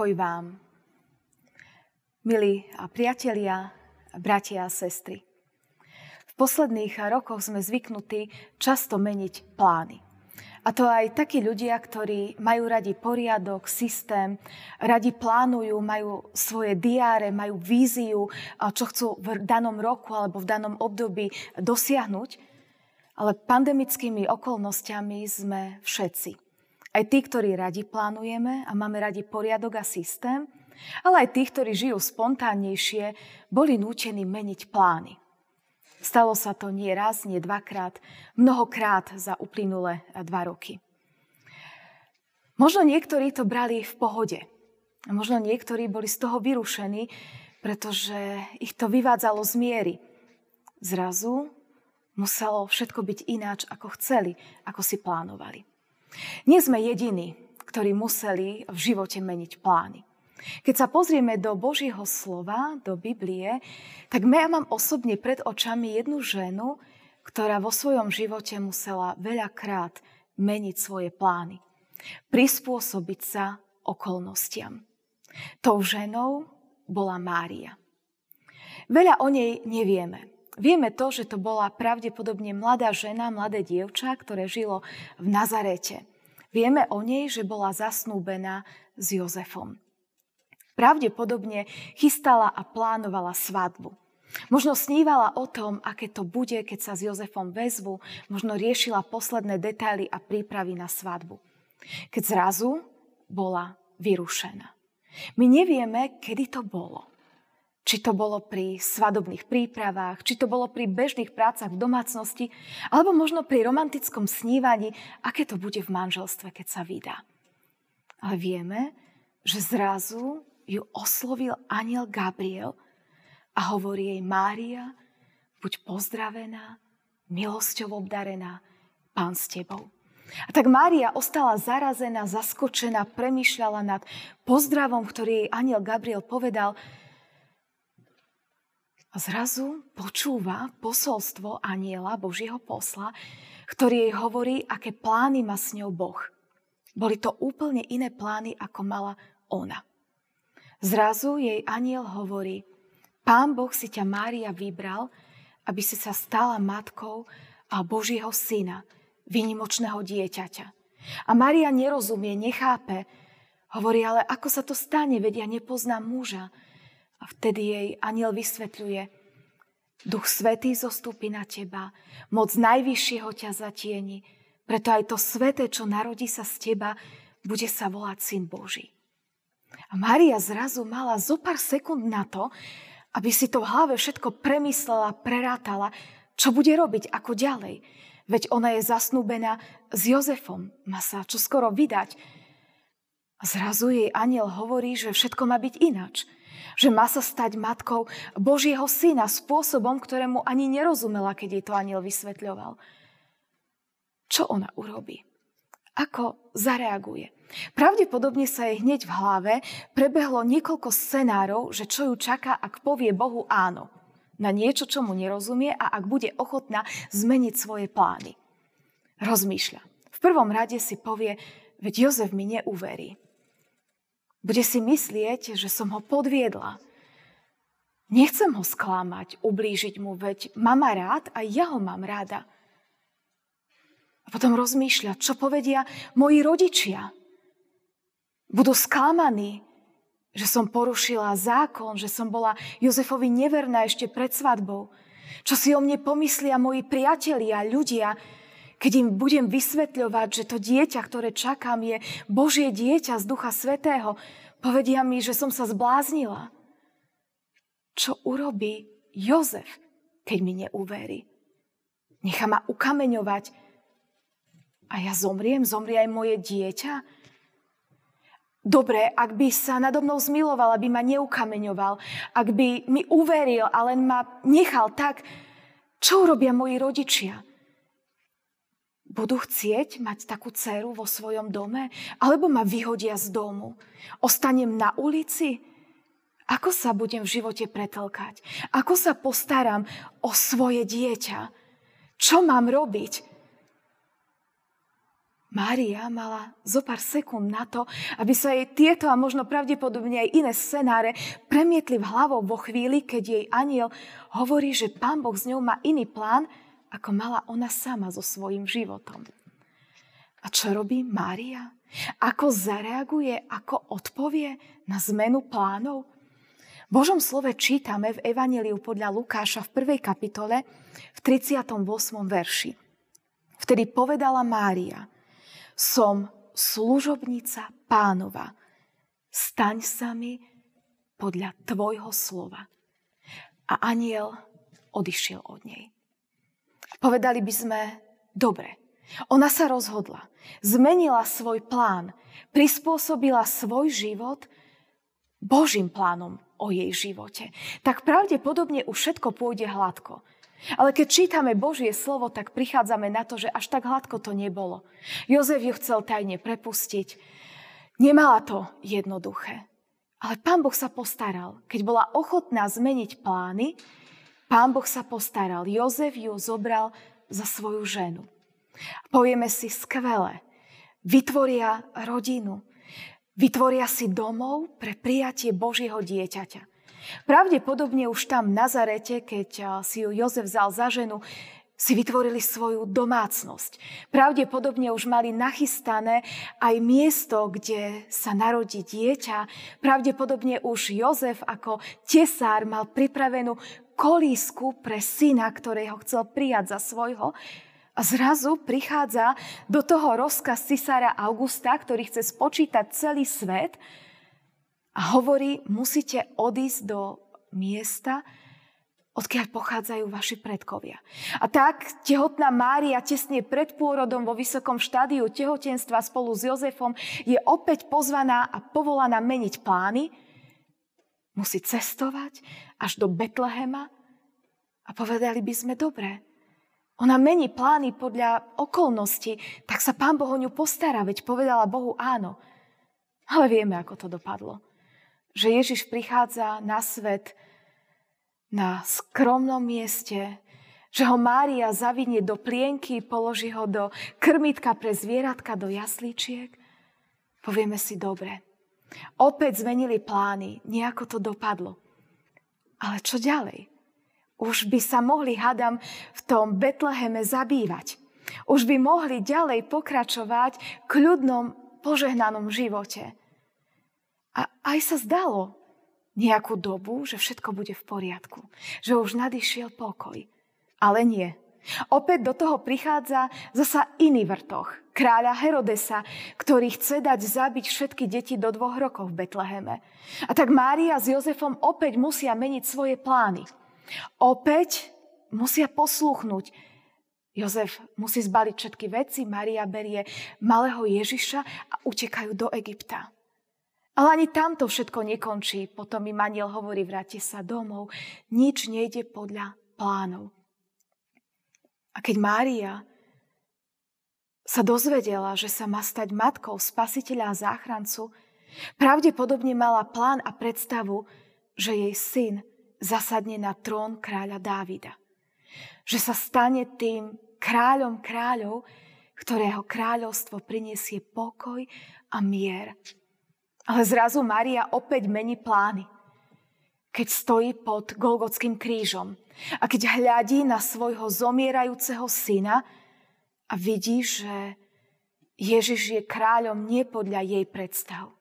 Pokoj vám, milí a priatelia, bratia a sestry. V posledných rokoch sme zvyknutí často meniť plány. A to aj takí ľudia, ktorí majú radi poriadok, systém, radi plánujú, majú svoje diáre, majú víziu, čo chcú v danom roku alebo v danom období dosiahnuť. Ale pandemickými okolnostiami sme všetci aj tí, ktorí radi plánujeme a máme radi poriadok a systém, ale aj tí, ktorí žijú spontánnejšie, boli nútení meniť plány. Stalo sa to nie raz, nie dvakrát, mnohokrát za uplynulé dva roky. Možno niektorí to brali v pohode. Možno niektorí boli z toho vyrušení, pretože ich to vyvádzalo z miery. Zrazu muselo všetko byť ináč, ako chceli, ako si plánovali. Nie sme jediní, ktorí museli v živote meniť plány. Keď sa pozrieme do Božieho slova, do Biblie, tak ja mám osobne pred očami jednu ženu, ktorá vo svojom živote musela veľakrát meniť svoje plány. Prispôsobiť sa okolnostiam. Tou ženou bola Mária. Veľa o nej nevieme. Vieme to, že to bola pravdepodobne mladá žena, mladé dievča, ktoré žilo v Nazarete. Vieme o nej, že bola zasnúbená s Jozefom. Pravdepodobne chystala a plánovala svadbu. Možno snívala o tom, aké to bude, keď sa s Jozefom väzvu, možno riešila posledné detaily a prípravy na svadbu. Keď zrazu bola vyrušená. My nevieme, kedy to bolo. Či to bolo pri svadobných prípravách, či to bolo pri bežných prácach v domácnosti, alebo možno pri romantickom snívaní, aké to bude v manželstve, keď sa vydá. Ale vieme, že zrazu ju oslovil aniel Gabriel a hovorí jej Mária, buď pozdravená, milosťou obdarená, pán s tebou. A tak Mária ostala zarazená, zaskočená, premýšľala nad pozdravom, ktorý jej aniel Gabriel povedal – a zrazu počúva posolstvo aniela Božieho posla, ktorý jej hovorí, aké plány má s ňou Boh. Boli to úplne iné plány, ako mala ona. Zrazu jej aniel hovorí, Pán Boh si ťa Mária vybral, aby si sa stala matkou a Božieho syna, výnimočného dieťaťa. A Mária nerozumie, nechápe. Hovorí, ale ako sa to stane, vedia, nepoznám muža. A vtedy jej aniel vysvetľuje, Duch Svetý zostúpi na teba, moc Najvyššieho ťa zatieni, preto aj to sveté, čo narodí sa z teba, bude sa volať Syn Boží. A Maria zrazu mala zo pár sekúnd na to, aby si to v hlave všetko premyslela, prerátala, čo bude robiť, ako ďalej. Veď ona je zasnúbená s Jozefom, má sa čo skoro vydať. A zrazu jej aniel hovorí, že všetko má byť inač že má sa stať matkou Božieho syna spôsobom, ktorému ani nerozumela, keď jej to aniel vysvetľoval. Čo ona urobí? Ako zareaguje? Pravdepodobne sa jej hneď v hlave prebehlo niekoľko scenárov, že čo ju čaká, ak povie Bohu áno na niečo, čo mu nerozumie a ak bude ochotná zmeniť svoje plány. Rozmýšľa. V prvom rade si povie, veď Jozef mi neuverí. Bude si myslieť, že som ho podviedla. Nechcem ho sklamať, ublížiť mu, veď mama rád a ja ho mám rada. A potom rozmýšľa, čo povedia moji rodičia. Budú sklamaní, že som porušila zákon, že som bola Jozefovi neverná ešte pred svadbou. Čo si o mne pomyslia moji priatelia, ľudia, keď im budem vysvetľovať, že to dieťa, ktoré čakám, je Božie dieťa z Ducha Svetého, povedia mi, že som sa zbláznila. Čo urobí Jozef, keď mi neuverí? Nechá ma ukameňovať a ja zomriem, zomrie aj moje dieťa? Dobre, ak by sa nado mnou zmiloval, aby ma neukameňoval, ak by mi uveril a len ma nechal tak, čo urobia moji rodičia? Budú chcieť mať takú dceru vo svojom dome? Alebo ma vyhodia z domu? Ostanem na ulici? Ako sa budem v živote pretlkať? Ako sa postaram o svoje dieťa? Čo mám robiť? Mária mala zo pár sekúnd na to, aby sa jej tieto a možno pravdepodobne aj iné scenáre premietli v hlavou vo chvíli, keď jej aniel hovorí, že pán Boh s ňou má iný plán, ako mala ona sama so svojím životom. A čo robí Mária? Ako zareaguje, ako odpovie na zmenu plánov? V Božom slove čítame v Evangeliu podľa Lukáša v prvej kapitole v 38. verši. Vtedy povedala Mária, som služobnica pánova, staň sa mi podľa tvojho slova. A aniel odišiel od nej. Povedali by sme, dobre, ona sa rozhodla, zmenila svoj plán, prispôsobila svoj život Božím plánom o jej živote. Tak pravdepodobne už všetko pôjde hladko. Ale keď čítame Božie slovo, tak prichádzame na to, že až tak hladko to nebolo. Jozef ju chcel tajne prepustiť. Nemala to jednoduché. Ale pán Boh sa postaral. Keď bola ochotná zmeniť plány, pán Boh sa postaral. Jozef ju zobral za svoju ženu. Povieme si skvele. Vytvoria rodinu. Vytvoria si domov pre prijatie Božieho dieťaťa. Pravdepodobne už tam na Nazarete, keď si ju Jozef vzal za ženu, si vytvorili svoju domácnosť. Pravdepodobne už mali nachystané aj miesto, kde sa narodí dieťa. Pravdepodobne už Jozef ako tesár mal pripravenú kolísku pre syna, ktorého chcel prijať za svojho. A zrazu prichádza do toho rozkaz cisára Augusta, ktorý chce spočítať celý svet a hovorí, musíte odísť do miesta, odkiaľ pochádzajú vaši predkovia. A tak tehotná Mária tesne pred pôrodom vo vysokom štádiu tehotenstva spolu s Jozefom je opäť pozvaná a povolaná meniť plány. Musí cestovať až do Betlehema a povedali by sme, dobre, ona mení plány podľa okolností, tak sa pán Boh o ňu postará, veď povedala Bohu áno. Ale vieme, ako to dopadlo. Že Ježiš prichádza na svet na skromnom mieste, že ho Mária zavinie do plienky, položí ho do krmitka pre zvieratka, do jaslíčiek. Povieme si dobre. Opäť zmenili plány, nejako to dopadlo. Ale čo ďalej? Už by sa mohli, hadam, v tom Betleheme zabývať. Už by mohli ďalej pokračovať k ľudnom požehnanom živote. A aj sa zdalo nejakú dobu, že všetko bude v poriadku. Že už nadišiel pokoj. Ale nie. Opäť do toho prichádza zasa iný vrtoch, kráľa Herodesa, ktorý chce dať zabiť všetky deti do dvoch rokov v Betleheme. A tak Mária s Jozefom opäť musia meniť svoje plány. Opäť musia poslúchnuť. Jozef musí zbaliť všetky veci, Maria berie malého Ježiša a utekajú do Egypta. Ale ani tamto všetko nekončí. Potom mi maniel hovorí, vráte sa domov. Nič nejde podľa plánov. A keď Mária sa dozvedela, že sa má stať matkou spasiteľa a záchrancu, pravdepodobne mala plán a predstavu, že jej syn zasadne na trón kráľa Dávida. Že sa stane tým kráľom kráľov, ktorého kráľovstvo prinesie pokoj a mier. Ale zrazu Maria opäť mení plány. Keď stojí pod Golgotským krížom a keď hľadí na svojho zomierajúceho syna a vidí, že Ježiš je kráľom nie podľa jej predstav,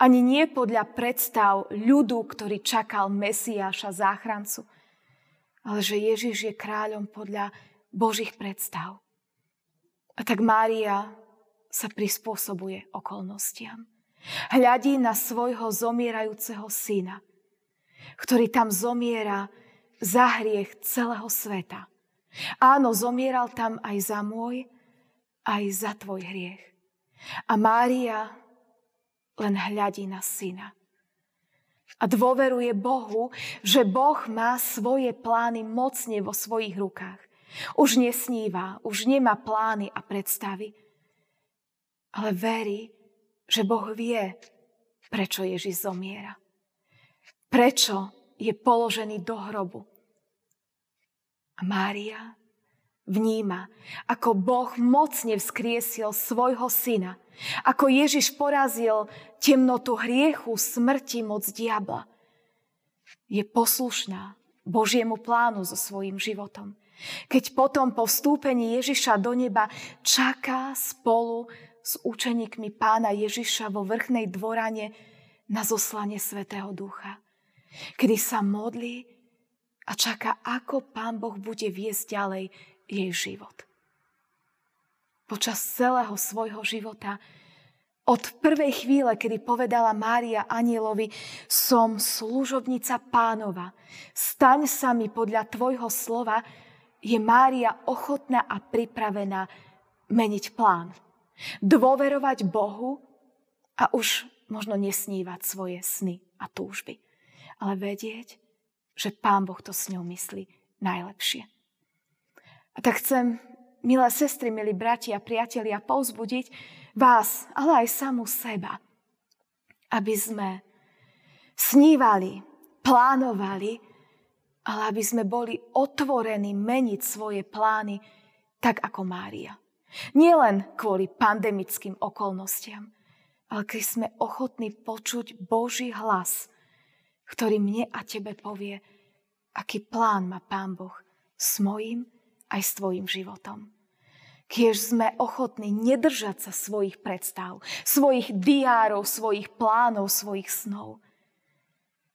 ani nie podľa predstav ľudu, ktorý čakal Mesiáša, záchrancu, ale že Ježiš je kráľom podľa Božích predstav. A tak Mária sa prispôsobuje okolnostiam. Hľadí na svojho zomierajúceho syna, ktorý tam zomiera za hriech celého sveta. Áno, zomieral tam aj za môj, aj za tvoj hriech. A Mária len hľadí na syna. A dôveruje Bohu, že Boh má svoje plány mocne vo svojich rukách. Už nesníva, už nemá plány a predstavy, ale verí, že Boh vie, prečo Ježiš zomiera. Prečo je položený do hrobu. A Mária vníma, ako Boh mocne vzkriesil svojho syna, ako Ježiš porazil temnotu hriechu, smrti, moc diabla. Je poslušná Božiemu plánu so svojím životom. Keď potom po vstúpení Ježiša do neba čaká spolu s učeníkmi pána Ježiša vo vrchnej dvorane na zoslanie Svetého Ducha. Kedy sa modlí a čaká, ako Pán Boh bude viesť ďalej jej život. Počas celého svojho života od prvej chvíle, kedy povedala Mária anielovi, som služobnica pánova, staň sa mi podľa tvojho slova, je Mária ochotná a pripravená meniť plán. Dôverovať Bohu a už možno nesnívať svoje sny a túžby, ale vedieť, že Pán Boh to s ňou myslí najlepšie. A tak chcem, milé sestry, milí bratia priatelia, povzbudiť vás, ale aj samú seba, aby sme snívali, plánovali, ale aby sme boli otvorení meniť svoje plány tak ako Mária. Nielen kvôli pandemickým okolnostiam, ale keď sme ochotní počuť Boží hlas, ktorý mne a tebe povie, aký plán má Pán Boh s mojím aj s tvojim životom. Keď sme ochotní nedržať sa svojich predstav, svojich diárov, svojich plánov, svojich snov.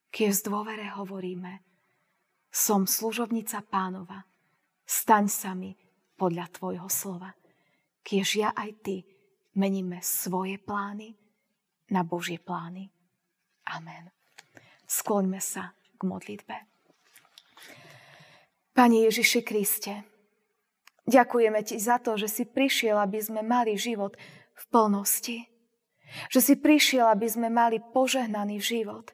Keď z dôvere hovoríme, som služobnica pánova, staň sa mi podľa tvojho slova kiež ja aj ty meníme svoje plány na Božie plány. Amen. Skloňme sa k modlitbe. Pane Ježiši Kriste, ďakujeme Ti za to, že si prišiel, aby sme mali život v plnosti. Že si prišiel, aby sme mali požehnaný život.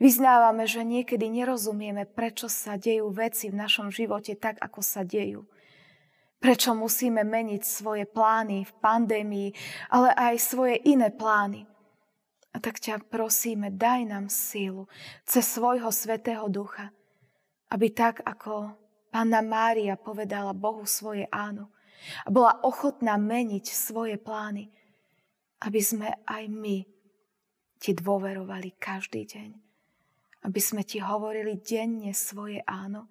Vyznávame, že niekedy nerozumieme, prečo sa dejú veci v našom živote tak, ako sa dejú. Prečo musíme meniť svoje plány v pandémii, ale aj svoje iné plány? A tak ťa prosíme, daj nám sílu cez svojho svetého ducha, aby tak, ako Panna Mária povedala Bohu svoje áno a bola ochotná meniť svoje plány, aby sme aj my ti dôverovali každý deň. Aby sme ti hovorili denne svoje áno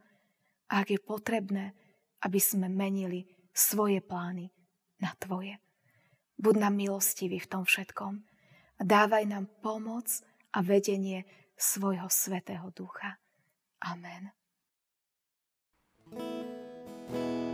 a ak je potrebné, aby sme menili svoje plány na Tvoje. Buď nám milostivý v tom všetkom a dávaj nám pomoc a vedenie svojho Svetého Ducha. Amen. thank you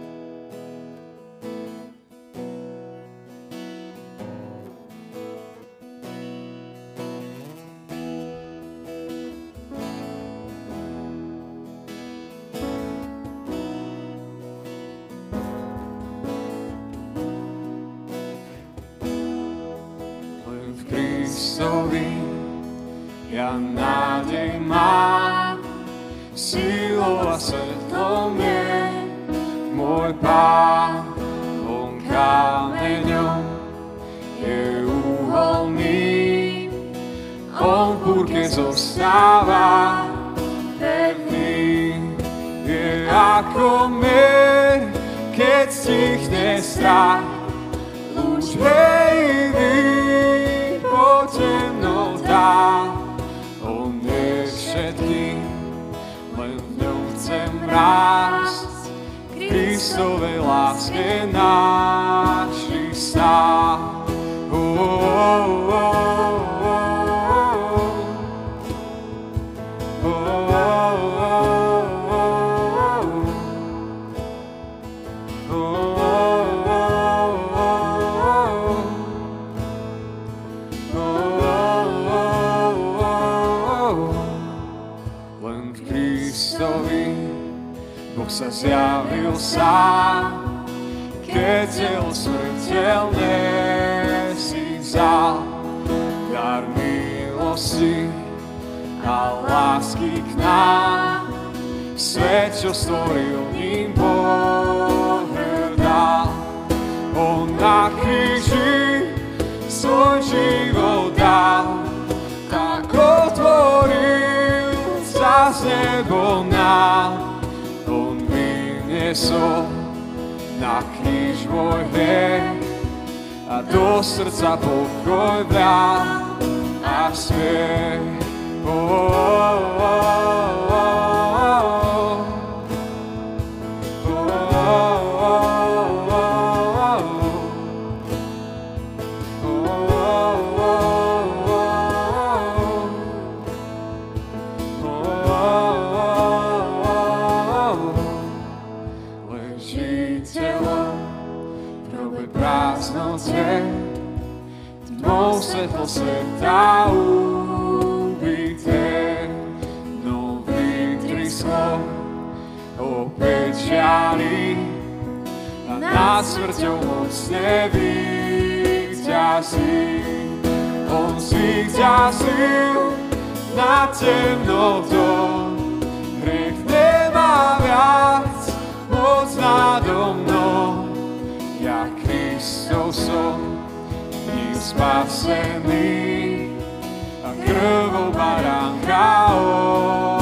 Kristovi ja nádej mám, sílou a svetlom je môj Pán. On kameňom je úholný, on v búrke zostáva pevný. Je ako mer, keď stichne strach, už hej, temnota, on je všetkým, len v ňom chcem rásť. Kristovej láske náš stáť. Oh, oh, oh, oh. Čo stvoril, ním pohrdal. On na kríži svoj život dal, tak otvoril sa z nebo nám niesol na kríž môj hriech a do srdca pokoj dá a smiech. Oh, oh, oh, oh. Nad temnotou, hriech nemá viac moc nado mnou, ja Kristov som spasený a krvou baránka obmytý.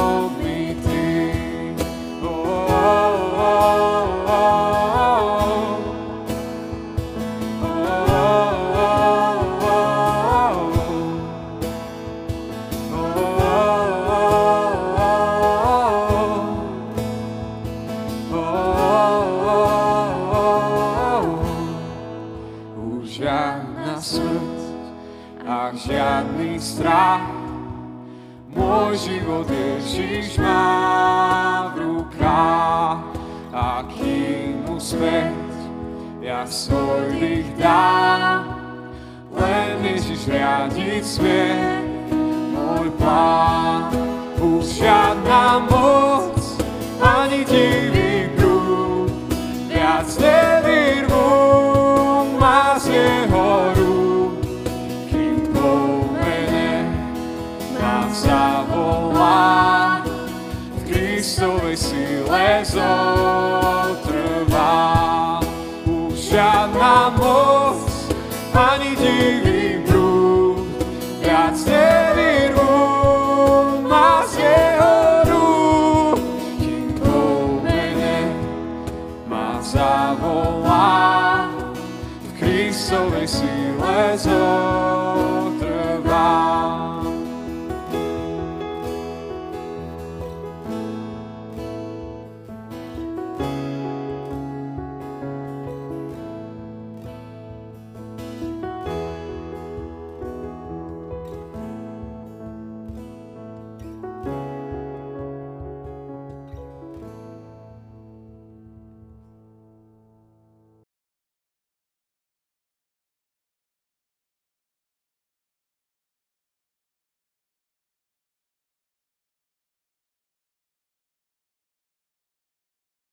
Žiadny strach. Môj život Ježiš má v rukách a kým mu späť ja svoj dých dám. Len Ježiš riadiť smiech, môj plán. Už žiadna moc, Kristovej sile zotrvá. Už žiadna moc, ani divy